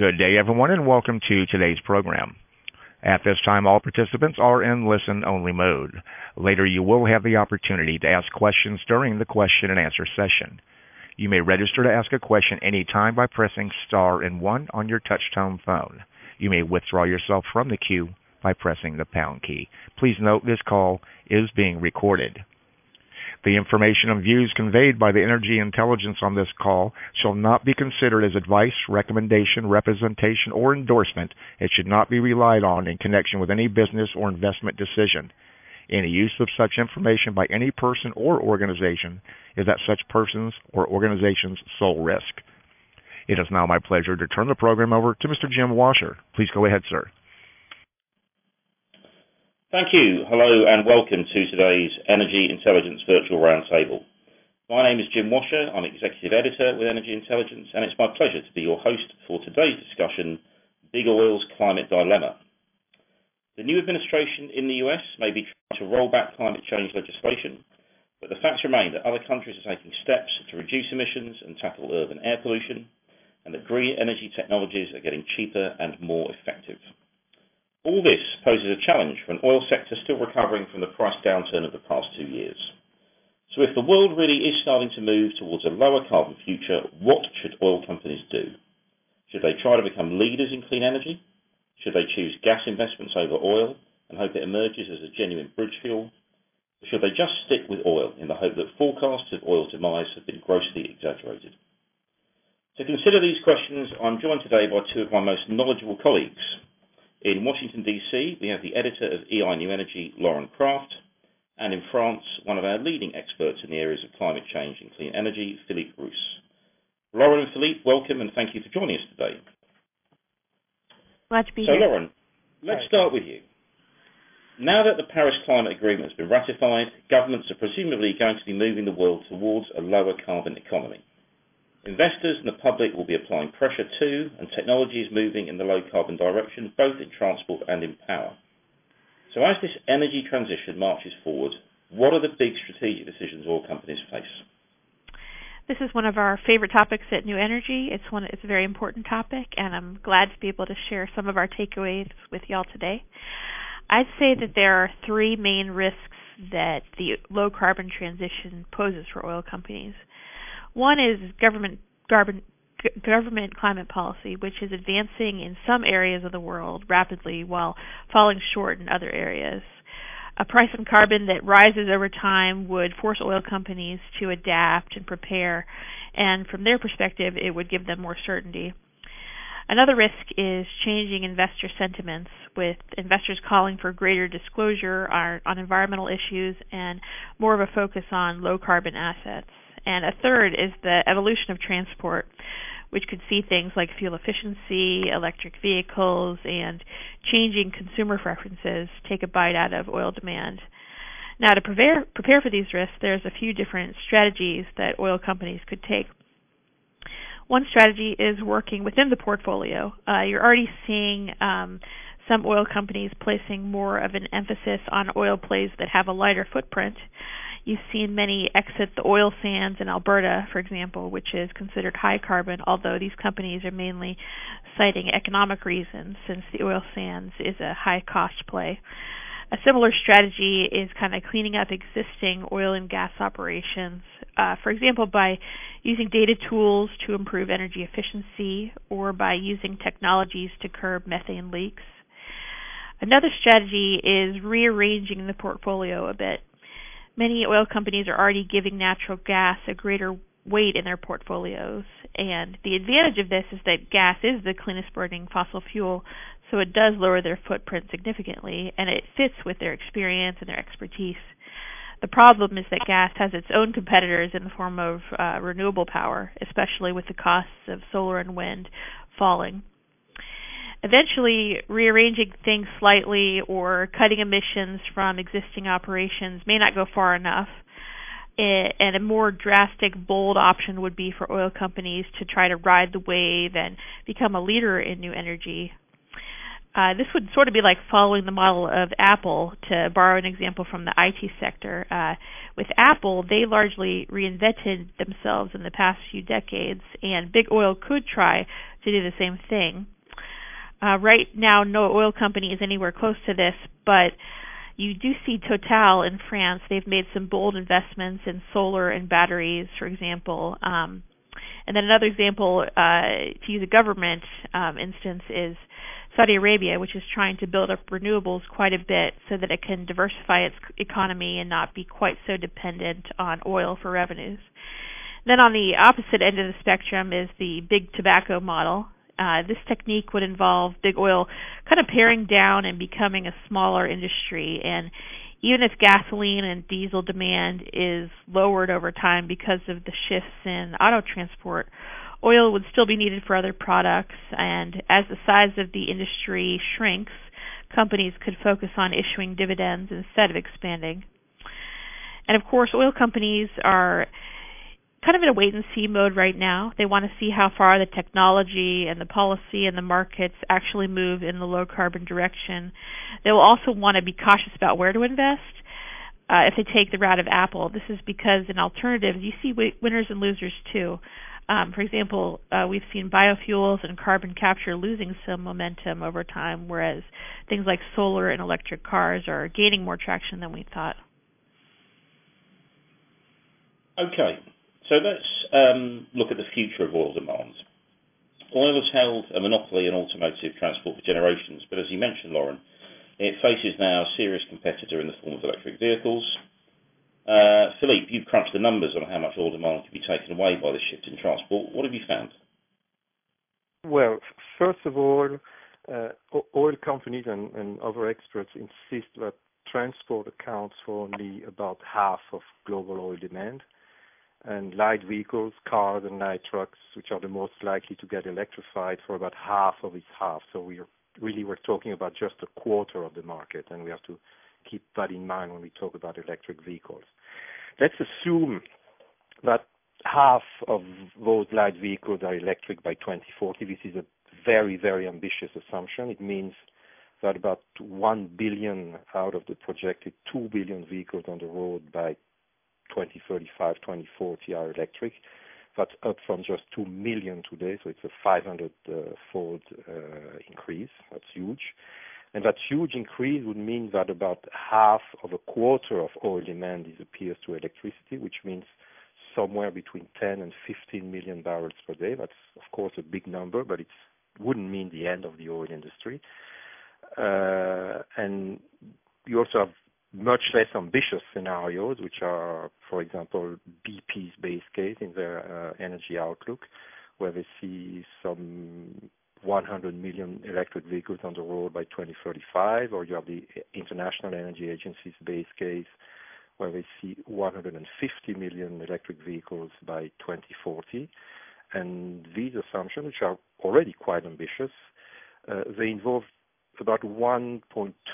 Good day, everyone, and welcome to today's program. At this time, all participants are in listen-only mode. Later, you will have the opportunity to ask questions during the question-and-answer session. You may register to ask a question anytime by pressing star and one on your touch-tone phone. You may withdraw yourself from the queue by pressing the pound key. Please note this call is being recorded. The information and views conveyed by the Energy Intelligence on this call shall not be considered as advice, recommendation, representation, or endorsement. It should not be relied on in connection with any business or investment decision. Any use of such information by any person or organization is at such person's or organization's sole risk. It is now my pleasure to turn the program over to Mr. Jim Washer. Please go ahead, sir. Thank you. Hello, and welcome to today's Energy Intelligence Virtual Roundtable. My name is Jim Washer. I'm Executive Editor with Energy Intelligence, and it's my pleasure to be your host for today's discussion, Big Oil's Climate Dilemma. The new administration in the U.S. may be trying to roll back climate change legislation, but the facts remain that other countries are taking steps to reduce emissions and tackle urban air pollution, and that green energy technologies are getting cheaper and more effective. All this poses a challenge for an oil sector still recovering from the price downturn of the past two years. So if the world really is starting to move towards a lower carbon future, what should oil companies do? Should they try to become leaders in clean energy? Should they choose gas investments over oil and hope it emerges as a genuine bridge fuel? Or should they just stick with oil in the hope that forecasts of oil demise have been grossly exaggerated? To consider these questions, I'm joined today by two of my most knowledgeable colleagues. In Washington, D.C., we have the editor of EI New Energy, Lauren Craft, and in France, one of our leading experts in the areas of climate change and clean energy, Philippe Rousse. Lauren and Philippe, welcome, and thank you for joining us today. Glad to be here. So, Lauren, let's start with you. Now that the Paris Climate Agreement has been ratified, governments are presumably going to be moving the world towards a lower carbon economy. Investors and the public will be applying pressure too, and technology is moving in the low carbon direction, both in transport and in power. So as this energy transition marches forward, what are the big strategic decisions oil companies face? This is one of our favorite topics at New Energy. It's a very important topic, and I'm glad to be able to share some of our takeaways with y'all today. I'd say that there are three main risks that the low carbon transition poses for oil companies. One is government climate policy, which is advancing in some areas of the world rapidly while falling short in other areas. A price on carbon that rises over time would force oil companies to adapt and prepare, and from their perspective, it would give them more certainty. Another risk is changing investor sentiments, with investors calling for greater disclosure on environmental issues and more of a focus on low carbon assets. And a third is the evolution of transport, which could see things like fuel efficiency, electric vehicles, and changing consumer preferences take a bite out of oil demand. Now, to prepare for these risks, there's a few different strategies that oil companies could take. One strategy is working within the portfolio. Uh, you're already seeing um, some oil companies placing more of an emphasis on oil plays that have a lighter footprint. You've seen many exit the oil sands in Alberta, for example, which is considered high carbon, although these companies are mainly citing economic reasons since the oil sands is a high cost play. A similar strategy is kind of cleaning up existing oil and gas operations, uh, for example, by using data tools to improve energy efficiency or by using technologies to curb methane leaks. Another strategy is rearranging the portfolio a bit. Many oil companies are already giving natural gas a greater weight in their portfolios, and the advantage of this is that gas is the cleanest burning fossil fuel, so it does lower their footprint significantly, and it fits with their experience and their expertise. The problem is that gas has its own competitors in the form of uh, renewable power, especially with the costs of solar and wind falling. Eventually, rearranging things slightly or cutting emissions from existing operations may not go far enough. And a more drastic, bold option would be for oil companies to try to ride the wave and become a leader in new energy. Uh, this would sort of be like following the model of Apple, to borrow an example from the IT sector. Uh, with Apple, they largely reinvented themselves in the past few decades, and big oil could try to do the same thing. Uh, right now, no oil company is anywhere close to this, but you do see Total in France. They've made some bold investments in solar and batteries, for example. Um, and then another example, uh, to use a government um, instance, is Saudi Arabia, which is trying to build up renewables quite a bit so that it can diversify its economy and not be quite so dependent on oil for revenues. Then on the opposite end of the spectrum is the big tobacco model. Uh, this technique would involve big oil kind of paring down and becoming a smaller industry. And even if gasoline and diesel demand is lowered over time because of the shifts in auto transport, oil would still be needed for other products. And as the size of the industry shrinks, companies could focus on issuing dividends instead of expanding. And of course, oil companies are kind of in a wait and see mode right now. They want to see how far the technology and the policy and the markets actually move in the low carbon direction. They will also want to be cautious about where to invest. Uh, if they take the route of Apple, this is because in alternatives you see winners and losers too. Um, for example, uh, we've seen biofuels and carbon capture losing some momentum over time, whereas things like solar and electric cars are gaining more traction than we thought. Okay, so let's um, look at the future of oil demand. Oil has held a monopoly in automotive transport for generations, but as you mentioned, Lauren, it faces now a serious competitor in the form of electric vehicles. Uh, Philippe, you've crunched the numbers on how much oil demand can be taken away by the shift in transport. What have you found? Well, first of all, uh, oil companies and, and other experts insist that transport accounts for only about half of global oil demand and light vehicles, cars and light trucks, which are the most likely to get electrified for about half of its half. So we are really we're talking about just a quarter of the market, and we have to keep that in mind when we talk about electric vehicles. Let's assume that half of those light vehicles are electric by 2040. This is a very, very ambitious assumption. It means that about 1 billion out of the projected 2 billion vehicles on the road by 2035, 2040 are electric. That's up from just 2 million today, so it's a 500-fold uh, increase. That's huge. And that huge increase would mean that about half of a quarter of oil demand disappears to electricity, which means somewhere between 10 and 15 million barrels per day. That's, of course, a big number, but it wouldn't mean the end of the oil industry. Uh, and you also have much less ambitious scenarios, which are, for example, BP's base case in their uh, energy outlook, where they see some 100 million electric vehicles on the road by 2035, or you have the International Energy Agency's base case, where they see 150 million electric vehicles by 2040. And these assumptions, which are already quite ambitious, uh, they involve about 1.2,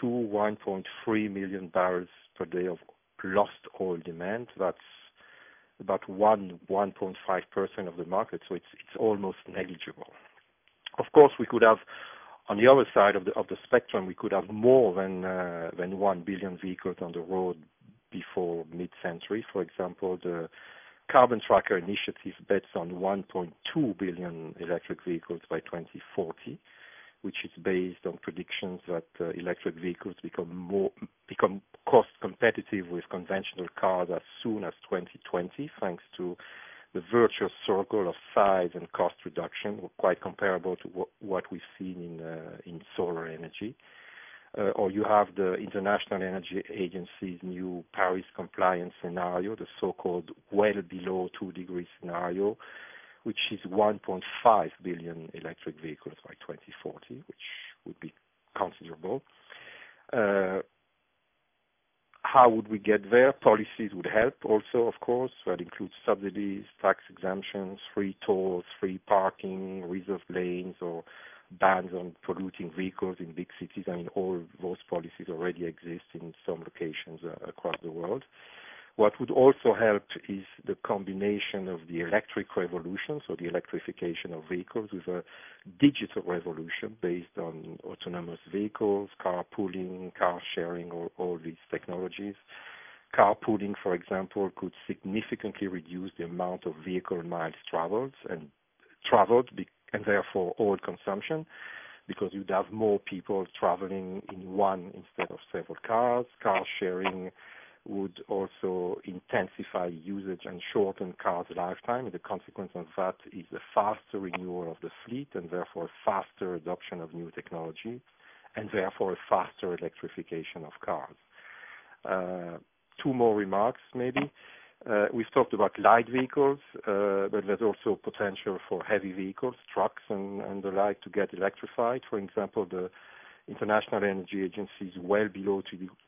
1.3 million barrels per day of lost oil demand. That's about 1, 1.5% of the market, so it's it's almost negligible. Of course, we could have, on the other side of the of the spectrum, we could have more than uh, than 1 billion vehicles on the road before mid-century. For example, the Carbon Tracker initiative bets on 1.2 billion electric vehicles by 2040 which is based on predictions that uh, electric vehicles become more become cost competitive with conventional cars as soon as 2020, thanks to the virtuous circle of size and cost reduction, quite comparable to what, we've seen in uh, in solar energy. Uh, or you have the International Energy Agency's new Paris compliance scenario, the so-called well below two degrees scenario, which is 1.5 billion electric vehicles by 2040, which would be considerable. Uh, how would we get there? Policies would help also, of course. That includes subsidies, tax exemptions, free tolls, free parking, reserved lanes, or bans on polluting vehicles in big cities. I mean, all those policies already exist in some locations uh, across the world. What would also help is the combination of the electric revolution, so the electrification of vehicles, with a digital revolution based on autonomous vehicles, carpooling, car sharing, all these technologies. Carpooling, for example, could significantly reduce the amount of vehicle miles traveled and therefore oil consumption, because you'd have more people traveling in one instead of several cars. Car sharing would also intensify usage and shorten cars' lifetime. The consequence of that is a faster renewal of the fleet and therefore faster adoption of new technology, and therefore a faster electrification of cars. Uh, two more remarks, maybe. Uh, we've talked about light vehicles, uh, but there's also potential for heavy vehicles, trucks and the like, to get electrified. For example, the International Energy Agency's well below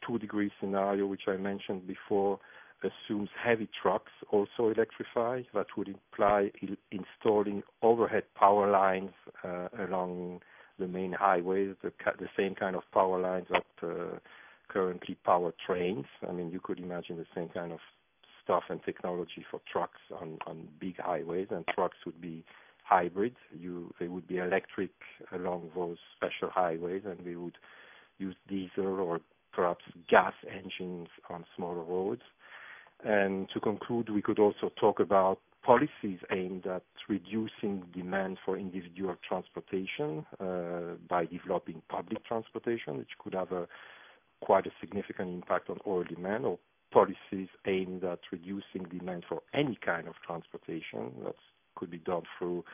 two degrees scenario, which I mentioned before, assumes heavy trucks also electrify. That would imply installing overhead power lines uh, along the main highways, the same kind of power lines that uh, currently power trains. I mean, you could imagine the same kind of stuff and technology for trucks on big highways, and trucks would be hybrid. They would be electric along those special highways, and we would use diesel or perhaps gas engines on smaller roads. And to conclude, we could also talk about policies aimed at reducing demand for individual transportation uh, by developing public transportation, which could have a quite a significant impact on oil demand, or policies aimed at reducing demand for any kind of transportation. That could be done through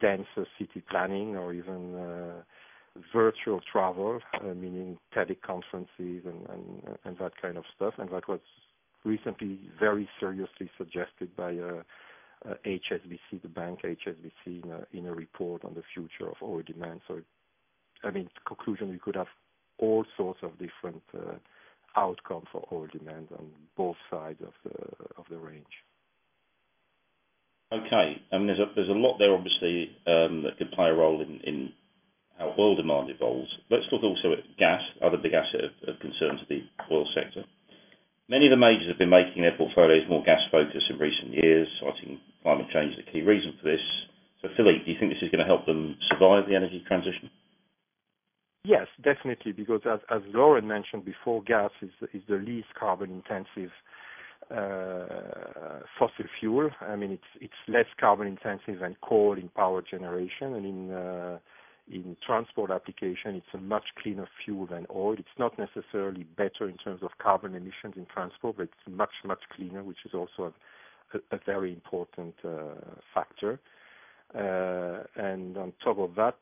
denser city planning or even uh, virtual travel, uh, meaning teleconferences and that kind of stuff. And that was recently very seriously suggested by uh, HSBC, the bank HSBC, in a report on the future of oil demand. So I mean, conclusion, we could have all sorts of different outcomes for oil demand on both sides of the range. Okay. I mean, There's a there's a lot there, obviously, um, that could play a role in in how oil demand evolves. Let's look also at gas, other big asset of of concern to the oil sector. Many of the majors have been making their portfolios more gas-focused in recent years, citing climate change as a key reason for this. So, Philippe, do you think this is gonna help them survive the energy transition? Yes, definitely, because as, as Lauren mentioned before, gas is, is the least carbon-intensive fossil fuel. I mean, it's less carbon-intensive than coal in power generation. And in in transport application, it's a much cleaner fuel than oil. It's not necessarily better in terms of carbon emissions in transport, but it's much much cleaner, which is also a very important factor. And on top of that,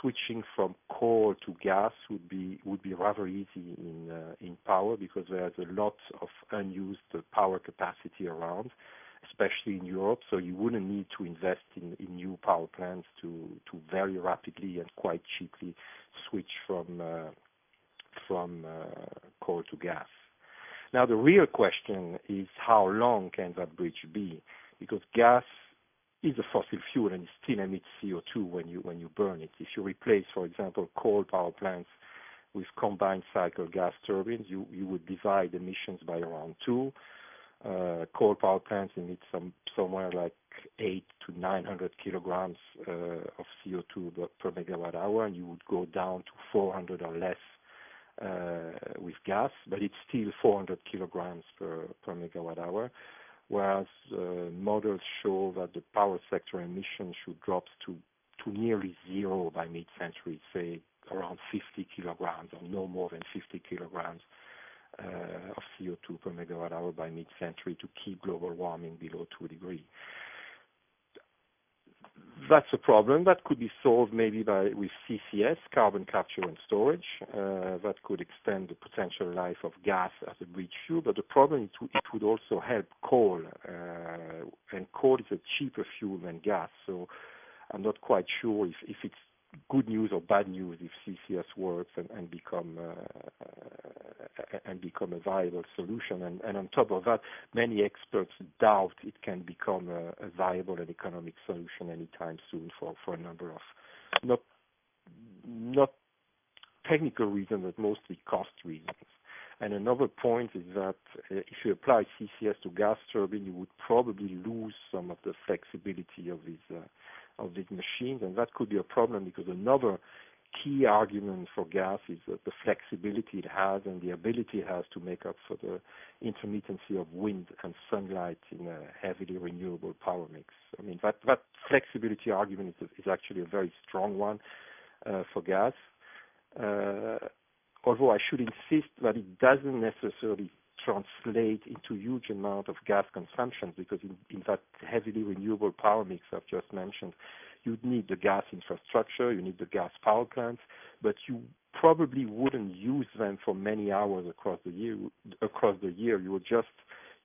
switching from coal to gas would be would be rather easy in uh, in power because there's a lot of unused power capacity around, especially in Europe. So you wouldn't need to invest in in new power plants to to very rapidly and quite cheaply switch from uh, from uh, coal to gas. Now, the real question is how long can that bridge be? Because gas is a fossil fuel, and it still emits CO2 when you when you burn it. If you replace, for example, coal power plants with combined cycle gas turbines, you you would divide emissions by around two. Uh, Coal power plants emit some, somewhere like 800-900 kilograms of CO2 per megawatt-hour, and you would go down to 400 or less uh, with gas, but it's still 400 kilograms per, per megawatt-hour. Whereas uh, models show that the power sector emissions should drop to nearly zero by mid-century, say around 50 kilograms or no more than 50 kilograms uh, of CO2 per megawatt-hour by mid-century to keep global warming below two degrees. That's a problem that could be solved maybe by, with CCS, carbon capture and storage, uh, that could extend the potential life of gas as a bridge fuel. But the problem, is it would also help coal, uh, and coal is a cheaper fuel than gas. So I'm not quite sure if it's good news or bad news if CCS works and and become uh, and become a viable solution. And, and, on top of that, many experts doubt it can become a viable and economic solution anytime soon for for a number of not not technical reasons, but mostly cost reasons. And another point is that uh, if you apply CCS to gas turbine, you would probably lose some of the flexibility of these uh, machines. And that could be a problem because another key argument for gas is the flexibility it has and the ability it has to make up for the intermittency of wind and sunlight in a heavily renewable power mix. I mean, that flexibility argument is actually a very strong one uh, for gas. Uh, although I should insist that it doesn't necessarily translate into huge amount of gas consumption, because in that heavily renewable power mix I've just mentioned, you'd need the gas infrastructure, you need the gas power plants, but you probably wouldn't use them for many hours across the year. You would just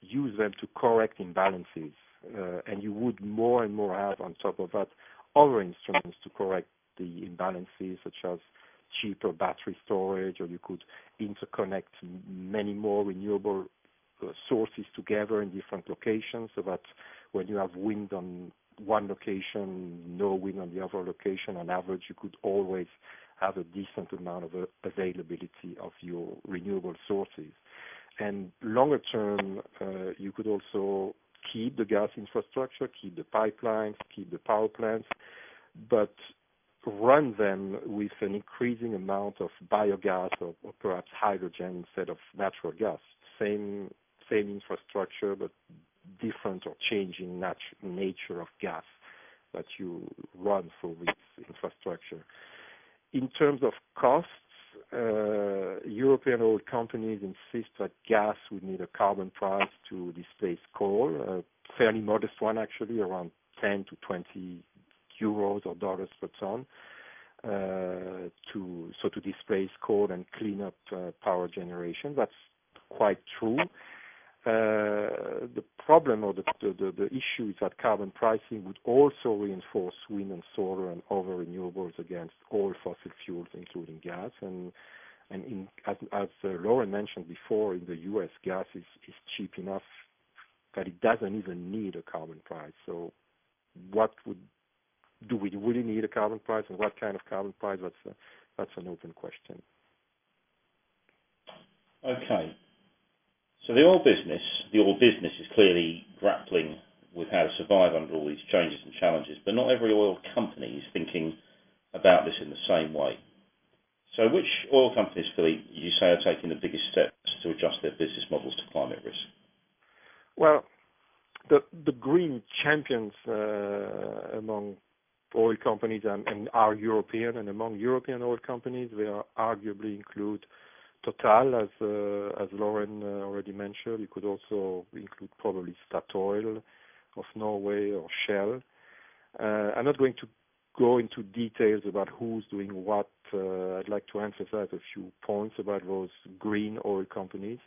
use them to correct imbalances. Uh, and you would more and more have on top of that, other instruments to correct the imbalances, such as cheaper battery storage, or you could interconnect many more renewable uh, sources together in different locations, so that when you have wind on one location, no wind on the other location, on average, you could always have a decent amount of availability of your renewable sources. And longer term, uh, you could also keep the gas infrastructure, keep the pipelines, keep the power plants, but run them with an increasing amount of biogas or perhaps hydrogen instead of natural gas. Same same infrastructure, but different or changing nature of gas that you run through this infrastructure. In terms of costs, uh, European oil companies insist that gas would need a carbon price to displace coal, a fairly modest one, actually, around 10-20 euros or dollars per ton, uh, so to displace coal and clean up uh, power generation. That's quite true. Uh, the problem or the issue is that carbon pricing would also reinforce wind and solar and other renewables against all fossil fuels, including gas. And as Lauren mentioned before, in the U.S., gas is cheap enough that it doesn't even need a carbon price. Do we really need a carbon price, and what kind of carbon price? That's that's an open question. Okay. So the oil business the oil business is clearly grappling with how to survive under all these changes and challenges, but not every oil company is thinking about this in the same way. So which oil companies, Philippe, you say are taking the biggest steps to adjust their business models to climate risk? Well, the green champions uh, among oil companies are European, and among European oil companies, they arguably include Total, as uh, Lauren uh, already mentioned. You could also include probably Statoil of Norway or Shell. Uh, I'm not going to go into details about who's doing what. I'd like to emphasize a few points about those green oil companies.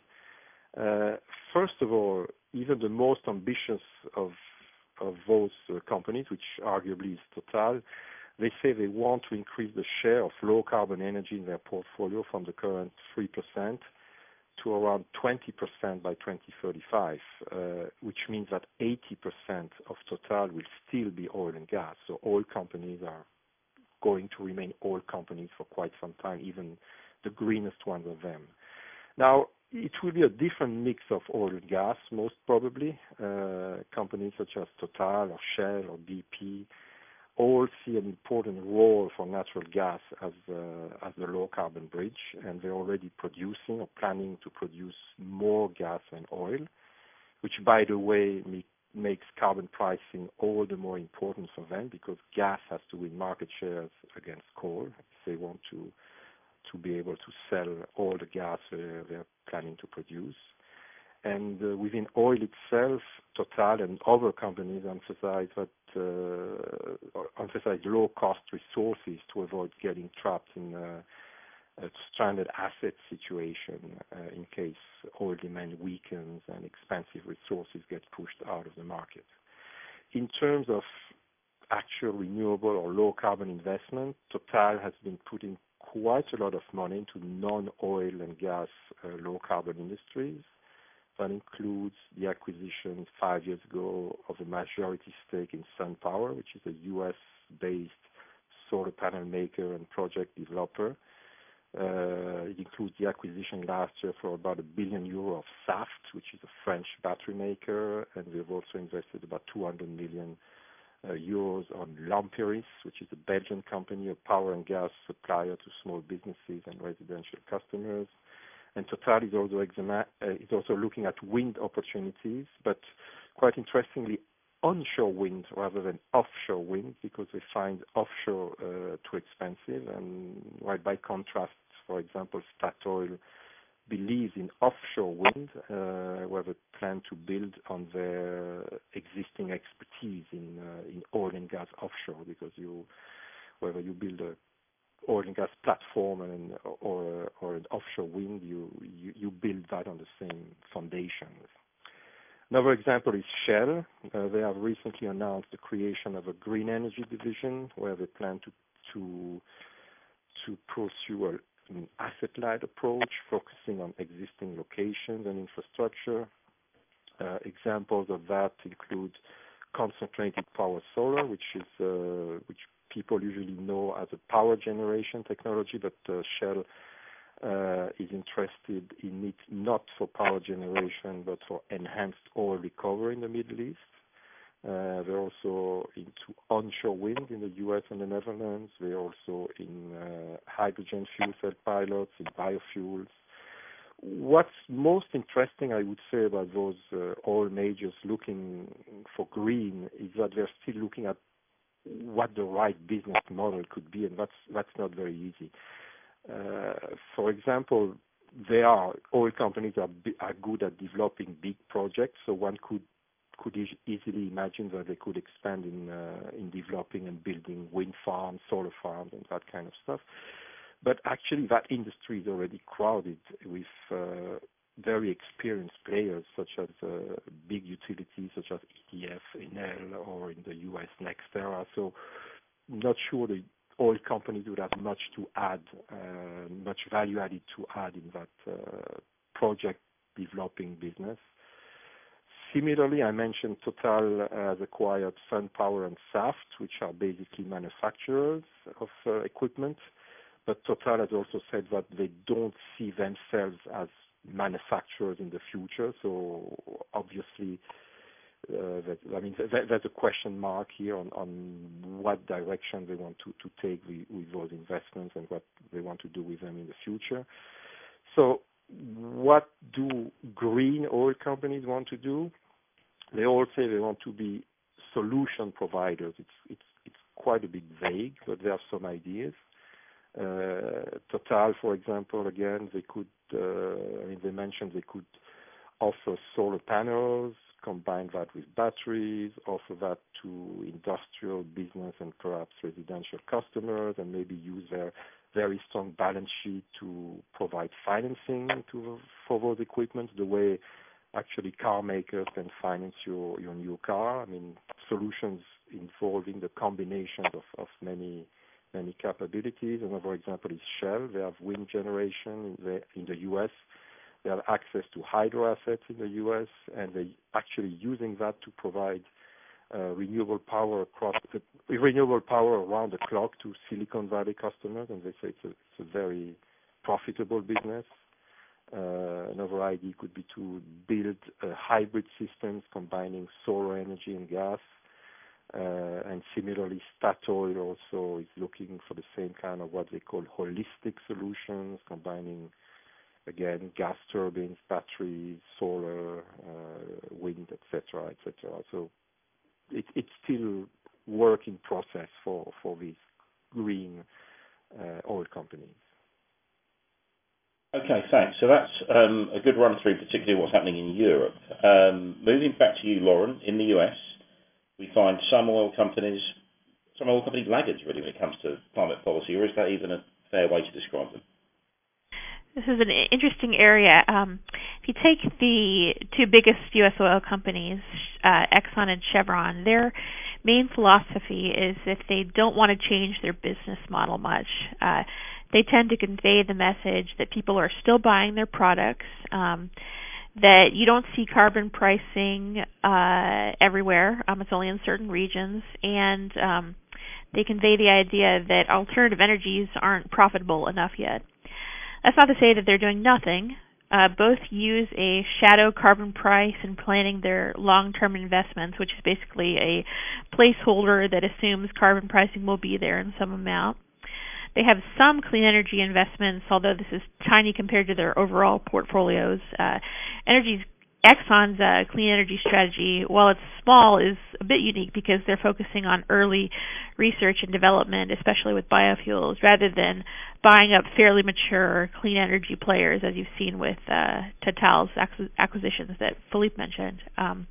First of all, even the most ambitious of those uh, companies, which arguably is Total, they say they want to increase the share of low carbon energy in their portfolio from the current 3% to around 20% by 2035, uh, which means that 80% of Total will still be oil and gas. So oil companies are going to remain oil companies for quite some time, even the greenest ones of them. Now, it will be a different mix of oil and gas, most probably. Uh, companies such as Total or Shell or BP all see an important role for natural gas uh, as the low carbon bridge, and they're already producing or planning to produce more gas than oil, which, by the way, makes carbon pricing all the more important for them because gas has to win market shares against coal if they want to be able to sell all the gas uh, they're planning to produce. And uh, within oil itself, Total and other companies uh, emphasize low-cost resources to avoid getting trapped in a stranded asset situation in case oil demand weakens and expensive resources get pushed out of the market. In terms of actual renewable or low carbon investment, Total has been putting quite a lot of money into non-oil and gas uh, low carbon industries. That includes the acquisition five years ago of a majority stake in SunPower, which is a U.S.-based solar panel maker and project developer. Uh, it includes the acquisition last year for about a 1 billion euro of Saft, which is a French battery maker, and we have also invested about 200 million euros Uh, on Lampiris, which is a Belgian company, a power and gas supplier to small businesses and residential customers. And Total is also uh, looking at wind opportunities, but quite interestingly, onshore wind rather than offshore wind, because they find offshore uh, too expensive. And while by contrast, for example, Statoil believes in offshore wind, uh, where they plan to build on their existing expertise in uh, oil and gas offshore, because whether you build a oil and gas platform or an offshore wind, you build that on the same foundations. Another example is Shell. Uh, they have recently announced the creation of a green energy division where they plan to pursue an asset-light approach, focusing on existing locations and infrastructure. Uh, examples of that include concentrated power solar, which is uh which people usually know as a power generation technology, but uh, Shell uh, is interested in it not for power generation, but for enhanced oil recovery in the Middle East. Uh, they're also into onshore wind in the U.S. and the Netherlands. They're also in uh, hydrogen fuel cell pilots, in biofuels. What's most interesting, I would say, about those uh, oil majors looking for green is that they're still looking at what the right business model could be, and that's not very easy. For example, they are oil companies are good at developing big projects, so one could easily imagine that they could expand in uh, in developing and building wind farms, solar farms, and that kind of stuff. But actually, that industry is already crowded with uh, very experienced players, such as uh, big utilities such as EDF, Enel, or in the U.S., NextEra. So not sure the oil companies would have much to add, much value added to add in that project developing business. Similarly, I mentioned Total has acquired SunPower and Saft, which are basically manufacturers of uh, equipment. But Total has also said that they don't see themselves as manufacturers in the future. So obviously, uh, I mean, there's a question mark here on what direction they want to take with those investments and what they want to do with them in the future. So what do green oil companies want to do? They all say they want to be solution providers. It's quite a bit vague, but there are some ideas. Total, for example, again, they could, uh, I mean, they mentioned they could offer solar panels, combine that with batteries, offer that to industrial business and perhaps residential customers, and maybe use their very strong balance sheet to provide financing for those equipment, the way actually car makers can finance your new car. I mean, solutions involving the combination of of many many capabilities. Another example is Shell. They have wind generation in the U.S. They have access to hydro assets in the U.S., and they're actually using that to provide uh, renewable power across the renewable power around the clock to Silicon Valley customers, and they say it's a very profitable business. Another idea could be to build uh, hybrid systems combining solar energy and gas. Uh and similarly, Statoil also is looking for the same kind of what they call holistic solutions, combining, again, gas turbines, batteries, solar, uh, wind, et cetera. It's still work in process for these green uh, oil companies. Okay, thanks. So that's um, a good run through, particularly what's happening in Europe. Um, moving back to you, Lauren. In the U.S., we find some oil companies some oil company laggards, really, when it comes to climate policy. Or is that even a fair way to describe them? This is an interesting area. Um, if you take the two biggest U.S. oil companies, uh, Exxon and Chevron, their main philosophy is that they don't want to change their business model much. Uh, They tend to convey the message that people are still buying their products, that you don't see carbon pricing everywhere. It's only in certain regions. And um, they convey the idea that alternative energies aren't profitable enough yet. That's not to say that they're doing nothing. Uh, both use a shadow carbon price in planning their long-term investments, which is basically a placeholder that assumes carbon pricing will be there in some amount. They have some clean energy investments, although this is tiny compared to their overall portfolios. Uh, Energy's Exxon's uh, clean energy strategy, while it's small, is a bit unique because they're focusing on early research and development, especially with biofuels, rather than buying up fairly mature clean energy players, as you've seen with uh, Total's acquisitions that Philippe mentioned. Um,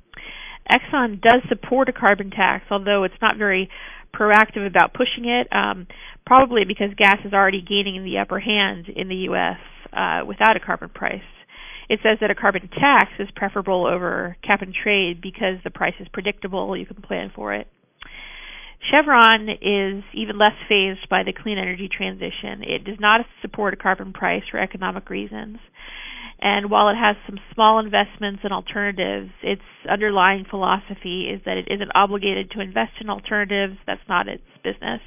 Exxon does support a carbon tax, although it's not very proactive about pushing it, um, probably because gas is already gaining the upper hand in the U.S. Uh, without a carbon price. It says that a carbon tax is preferable over cap and trade because the price is predictable, you can plan for it. Chevron is even less fazed by the clean energy transition. It does not support a carbon price for economic reasons. And while it has some small investments in alternatives, its underlying philosophy is that it isn't obligated to invest in alternatives. That's not its business.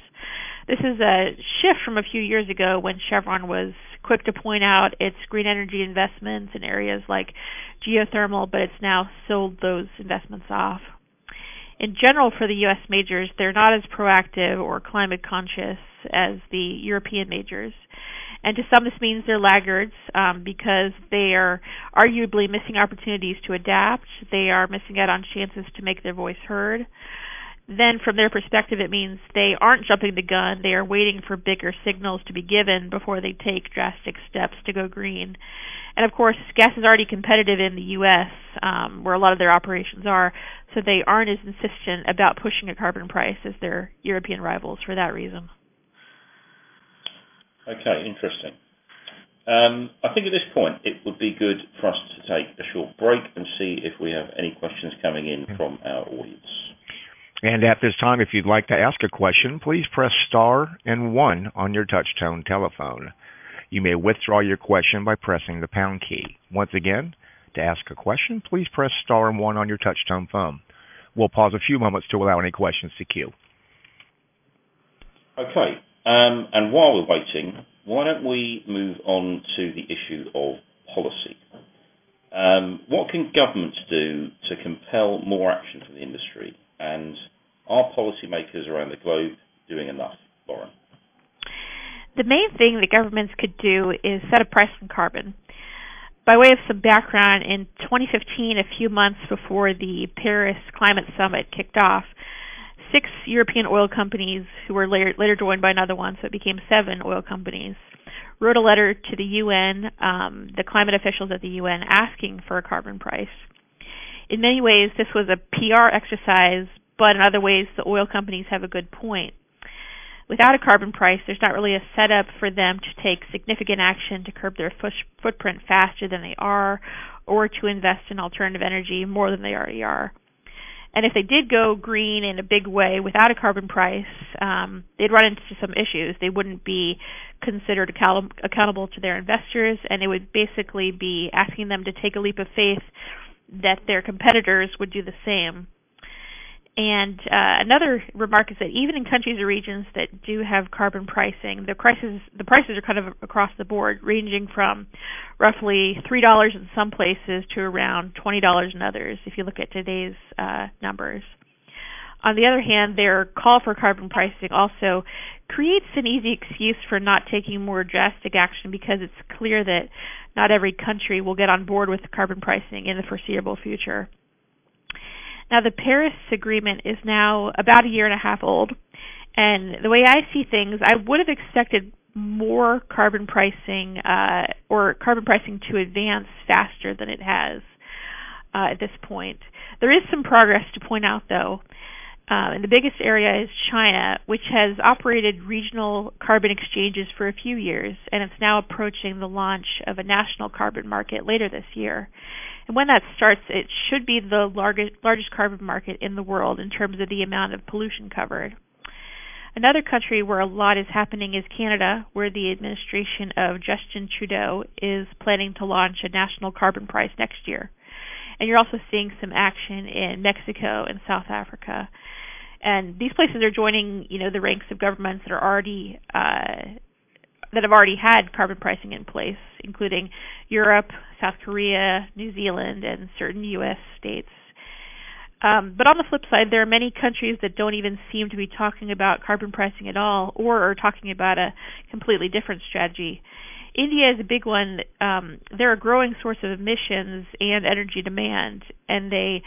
This is a shift from a few years ago when Chevron was quick to point out its green energy investments in areas like geothermal, but it's now sold those investments off. In general, for the U.S. majors, they're not as proactive or climate conscious as the European majors. And to some, this means they're laggards um, because they are arguably missing opportunities to adapt. They are missing out on chances to make their voice heard. Then, from their perspective, it means they aren't jumping the gun. They are waiting for bigger signals to be given before they take drastic steps to go green. And of course, gas is already competitive in the U.S., um, where a lot of their operations are, so they aren't as insistent about pushing a carbon price as their European rivals for that reason. Okay, interesting. Um, I think at this point it would be good for us to take a short break and see if we have any questions coming in from our audience. And at this time, if you'd like to ask a question, please press star and one on your touchtone telephone. You may withdraw your question by pressing the pound key. Once again, to ask a question, please press star and one on your touchtone phone. We'll pause a few moments to allow any questions to queue. Okay. Um, and while we're waiting, why don't we move on to the issue of policy? Um, what can governments do to compel more action from the industry? And are policymakers around the globe doing enough, Lauren? The main thing that governments could do is set a price on carbon. By way of some background, in 2015, a few months before the Paris Climate Summit kicked off, six European oil companies, who were later, later joined by another one, so it became seven oil companies, wrote a letter to the UN, um, the climate officials at the UN, asking for a carbon price. In many ways, this was a PR exercise, but in other ways, the oil companies have a good point. Without a carbon price, there's not really a setup for them to take significant action to curb their footprint faster than they are, or to invest in alternative energy more than they already are. And if they did go green in a big way without a carbon price, um, they'd run into some issues. They wouldn't be considered account- accountable to their investors, and it would basically be asking them to take a leap of faith that their competitors would do the same. And uh, another remark is that even in countries or regions that do have carbon pricing, the prices the prices are kind of across the board, ranging from roughly three dollars in some places to around twenty dollars in others. If you look at today's uh, numbers. On the other hand, their call for carbon pricing also creates an easy excuse for not taking more drastic action because it's clear that not every country will get on board with carbon pricing in the foreseeable future. Now, the Paris Agreement is now about a year and a half old, and the way I see things, I would have expected more carbon pricing uh, or carbon pricing to advance faster than it has uh, at this point. There is some progress to point out, though. Uh, and the biggest area is China, which has operated regional carbon exchanges for a few years, and it's now approaching the launch of a national carbon market later this year. And when that starts, it should be the largest, largest carbon market in the world in terms of the amount of pollution covered. Another country where a lot is happening is Canada, where the administration of Justin Trudeau is planning to launch a national carbon price next year. And you're also seeing some action in Mexico and South Africa. And these places are joining, you know, the ranks of governments that are already uh, that have already had carbon pricing in place. including Europe, South Korea, New Zealand, and certain U.S. states. Um, but on the flip side, there are many countries that don't even seem to be talking about carbon pricing at all, or are talking about a completely different strategy. India is a big one. Um, they're a growing source of emissions and energy demand, and they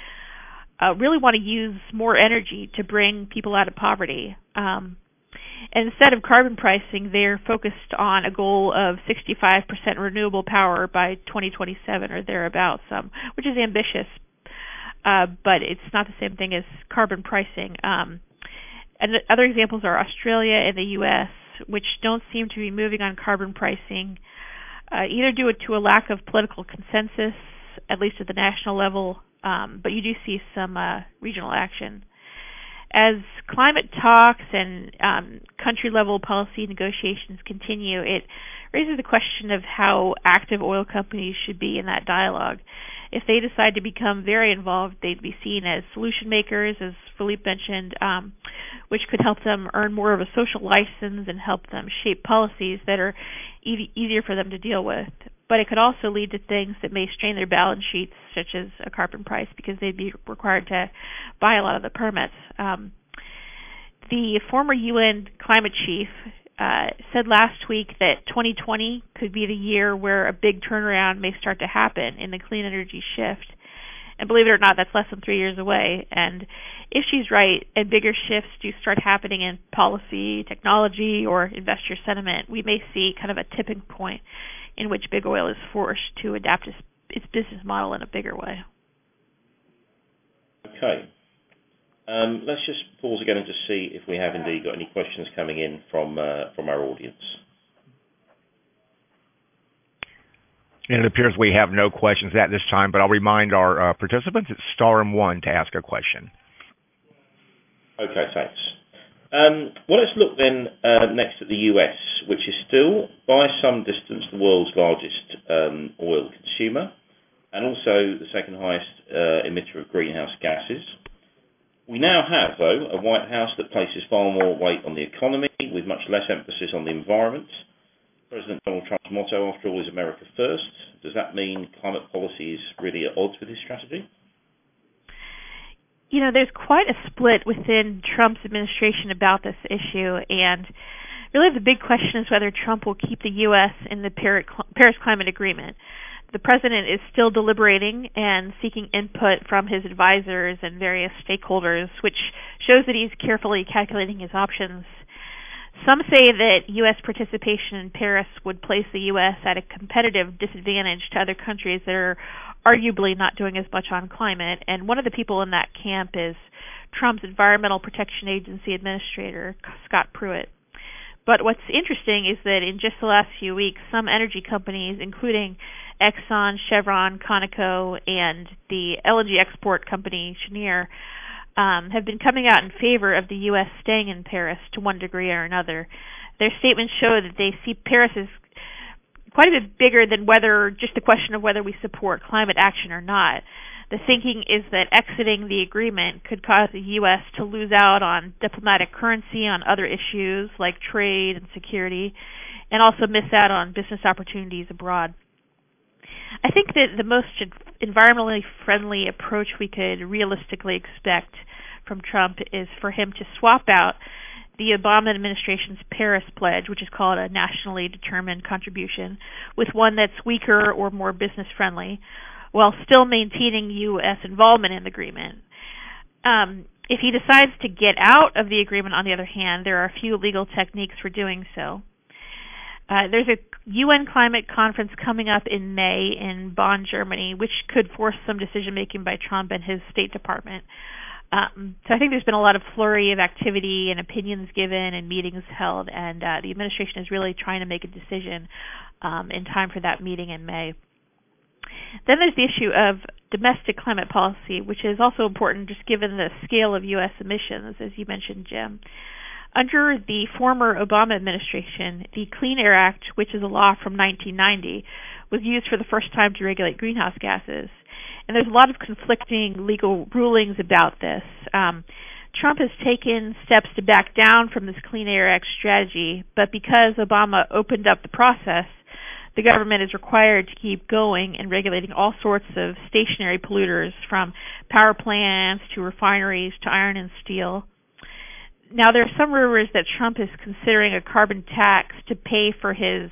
uh, really want to use more energy to bring people out of poverty. Um, instead of carbon pricing, they're focused on a goal of 65% renewable power by 2027 or thereabouts, um, which is ambitious, uh, but it's not the same thing as carbon pricing. Um, and other examples are Australia and the U.S., which don't seem to be moving on carbon pricing, uh, either due to a lack of political consensus, at least at the national level, um, but you do see some uh, regional action. As climate talks and um, country level policy negotiations continue, it raises the question of how active oil companies should be in that dialogue. If they decide to become very involved, they'd be seen as solution makers, as Philippe mentioned, um, which could help them earn more of a social license and help them shape policies that are e- easier for them to deal with. But it could also lead to things that may strain their balance sheets, such as a carbon price, because they'd be required to buy a lot of the permits. Um, the former UN climate chief uh, said last week that 2020 could be the year where a big turnaround may start to happen in the clean energy shift. And believe it or not, that's less than three years away. And if she's right, and bigger shifts do start happening in policy, technology, or investor sentiment, we may see kind of a tipping point in which big oil is forced to adapt its, its business model in a bigger way. Okay. Um, let's just pause again and just see if we have indeed got any questions coming in from uh, from our audience. And it appears we have no questions at this time, but I'll remind our uh, participants it's star and one to ask a question. Okay, thanks. Um, well, let's look then uh, next at the US, which is still, by some distance, the world's largest um, oil consumer and also the second highest uh, emitter of greenhouse gases. We now have, though, a White House that places far more weight on the economy with much less emphasis on the environment. President Donald Trump's motto, after all, is America First. Does that mean climate policy is really at odds with his strategy? You know, there's quite a split within Trump's administration about this issue, and really the big question is whether Trump will keep the U.S. in the Paris Climate Agreement the president is still deliberating and seeking input from his advisors and various stakeholders, which shows that he's carefully calculating his options. Some say that U.S. participation in Paris would place the U.S. at a competitive disadvantage to other countries that are arguably not doing as much on climate. And one of the people in that camp is Trump's Environmental Protection Agency Administrator, Scott Pruitt. But what's interesting is that in just the last few weeks, some energy companies, including Exxon, Chevron, Conoco, and the LNG export company Cheniere, um, have been coming out in favor of the U.S. staying in Paris to one degree or another. Their statements show that they see Paris as quite a bit bigger than whether just the question of whether we support climate action or not. The thinking is that exiting the agreement could cause the U.S. to lose out on diplomatic currency on other issues like trade and security, and also miss out on business opportunities abroad. I think that the most environmentally friendly approach we could realistically expect from Trump is for him to swap out the Obama administration's Paris pledge, which is called a nationally determined contribution, with one that's weaker or more business friendly, while still maintaining U.S. involvement in the agreement. Um, if he decides to get out of the agreement, on the other hand, there are a few legal techniques for doing so. Uh, there's a UN climate conference coming up in May in Bonn, Germany, which could force some decision making by Trump and his State Department. Um, so I think there's been a lot of flurry of activity and opinions given and meetings held, and uh, the administration is really trying to make a decision um, in time for that meeting in May. Then there's the issue of domestic climate policy, which is also important just given the scale of U.S. emissions, as you mentioned, Jim. Under the former Obama administration, the Clean Air Act, which is a law from 1990, was used for the first time to regulate greenhouse gases. And there's a lot of conflicting legal rulings about this. Um, Trump has taken steps to back down from this Clean Air Act strategy, but because Obama opened up the process, the government is required to keep going and regulating all sorts of stationary polluters from power plants to refineries to iron and steel. Now, there are some rumors that Trump is considering a carbon tax to pay for his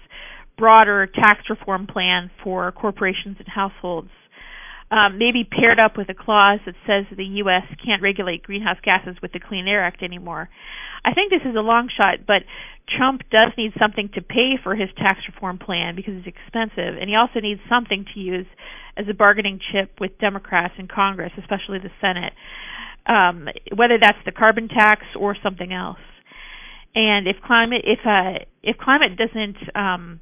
broader tax reform plan for corporations and households. Um, maybe paired up with a clause that says the U.S. can't regulate greenhouse gases with the Clean Air Act anymore. I think this is a long shot, but Trump does need something to pay for his tax reform plan because it's expensive, and he also needs something to use as a bargaining chip with Democrats in Congress, especially the Senate um, whether that's the carbon tax or something else. And if climate if uh, if climate doesn't um,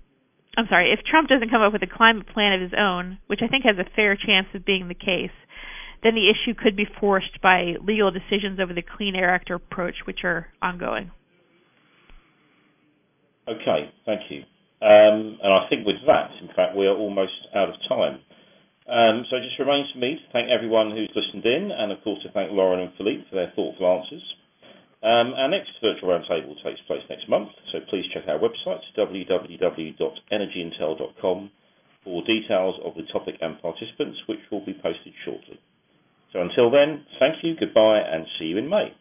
I'm sorry, if Trump doesn't come up with a climate plan of his own, which I think has a fair chance of being the case, then the issue could be forced by legal decisions over the Clean Air Act approach, which are ongoing. Okay, thank you. Um, and I think with that, in fact, we are almost out of time. Um, so it just remains for me to thank everyone who's listened in, and of course to thank Lauren and Philippe for their thoughtful answers. Um, our next virtual roundtable takes place next month, so please check our website, www.energyintel.com, for details of the topic and participants, which will be posted shortly. So until then, thank you, goodbye, and see you in May.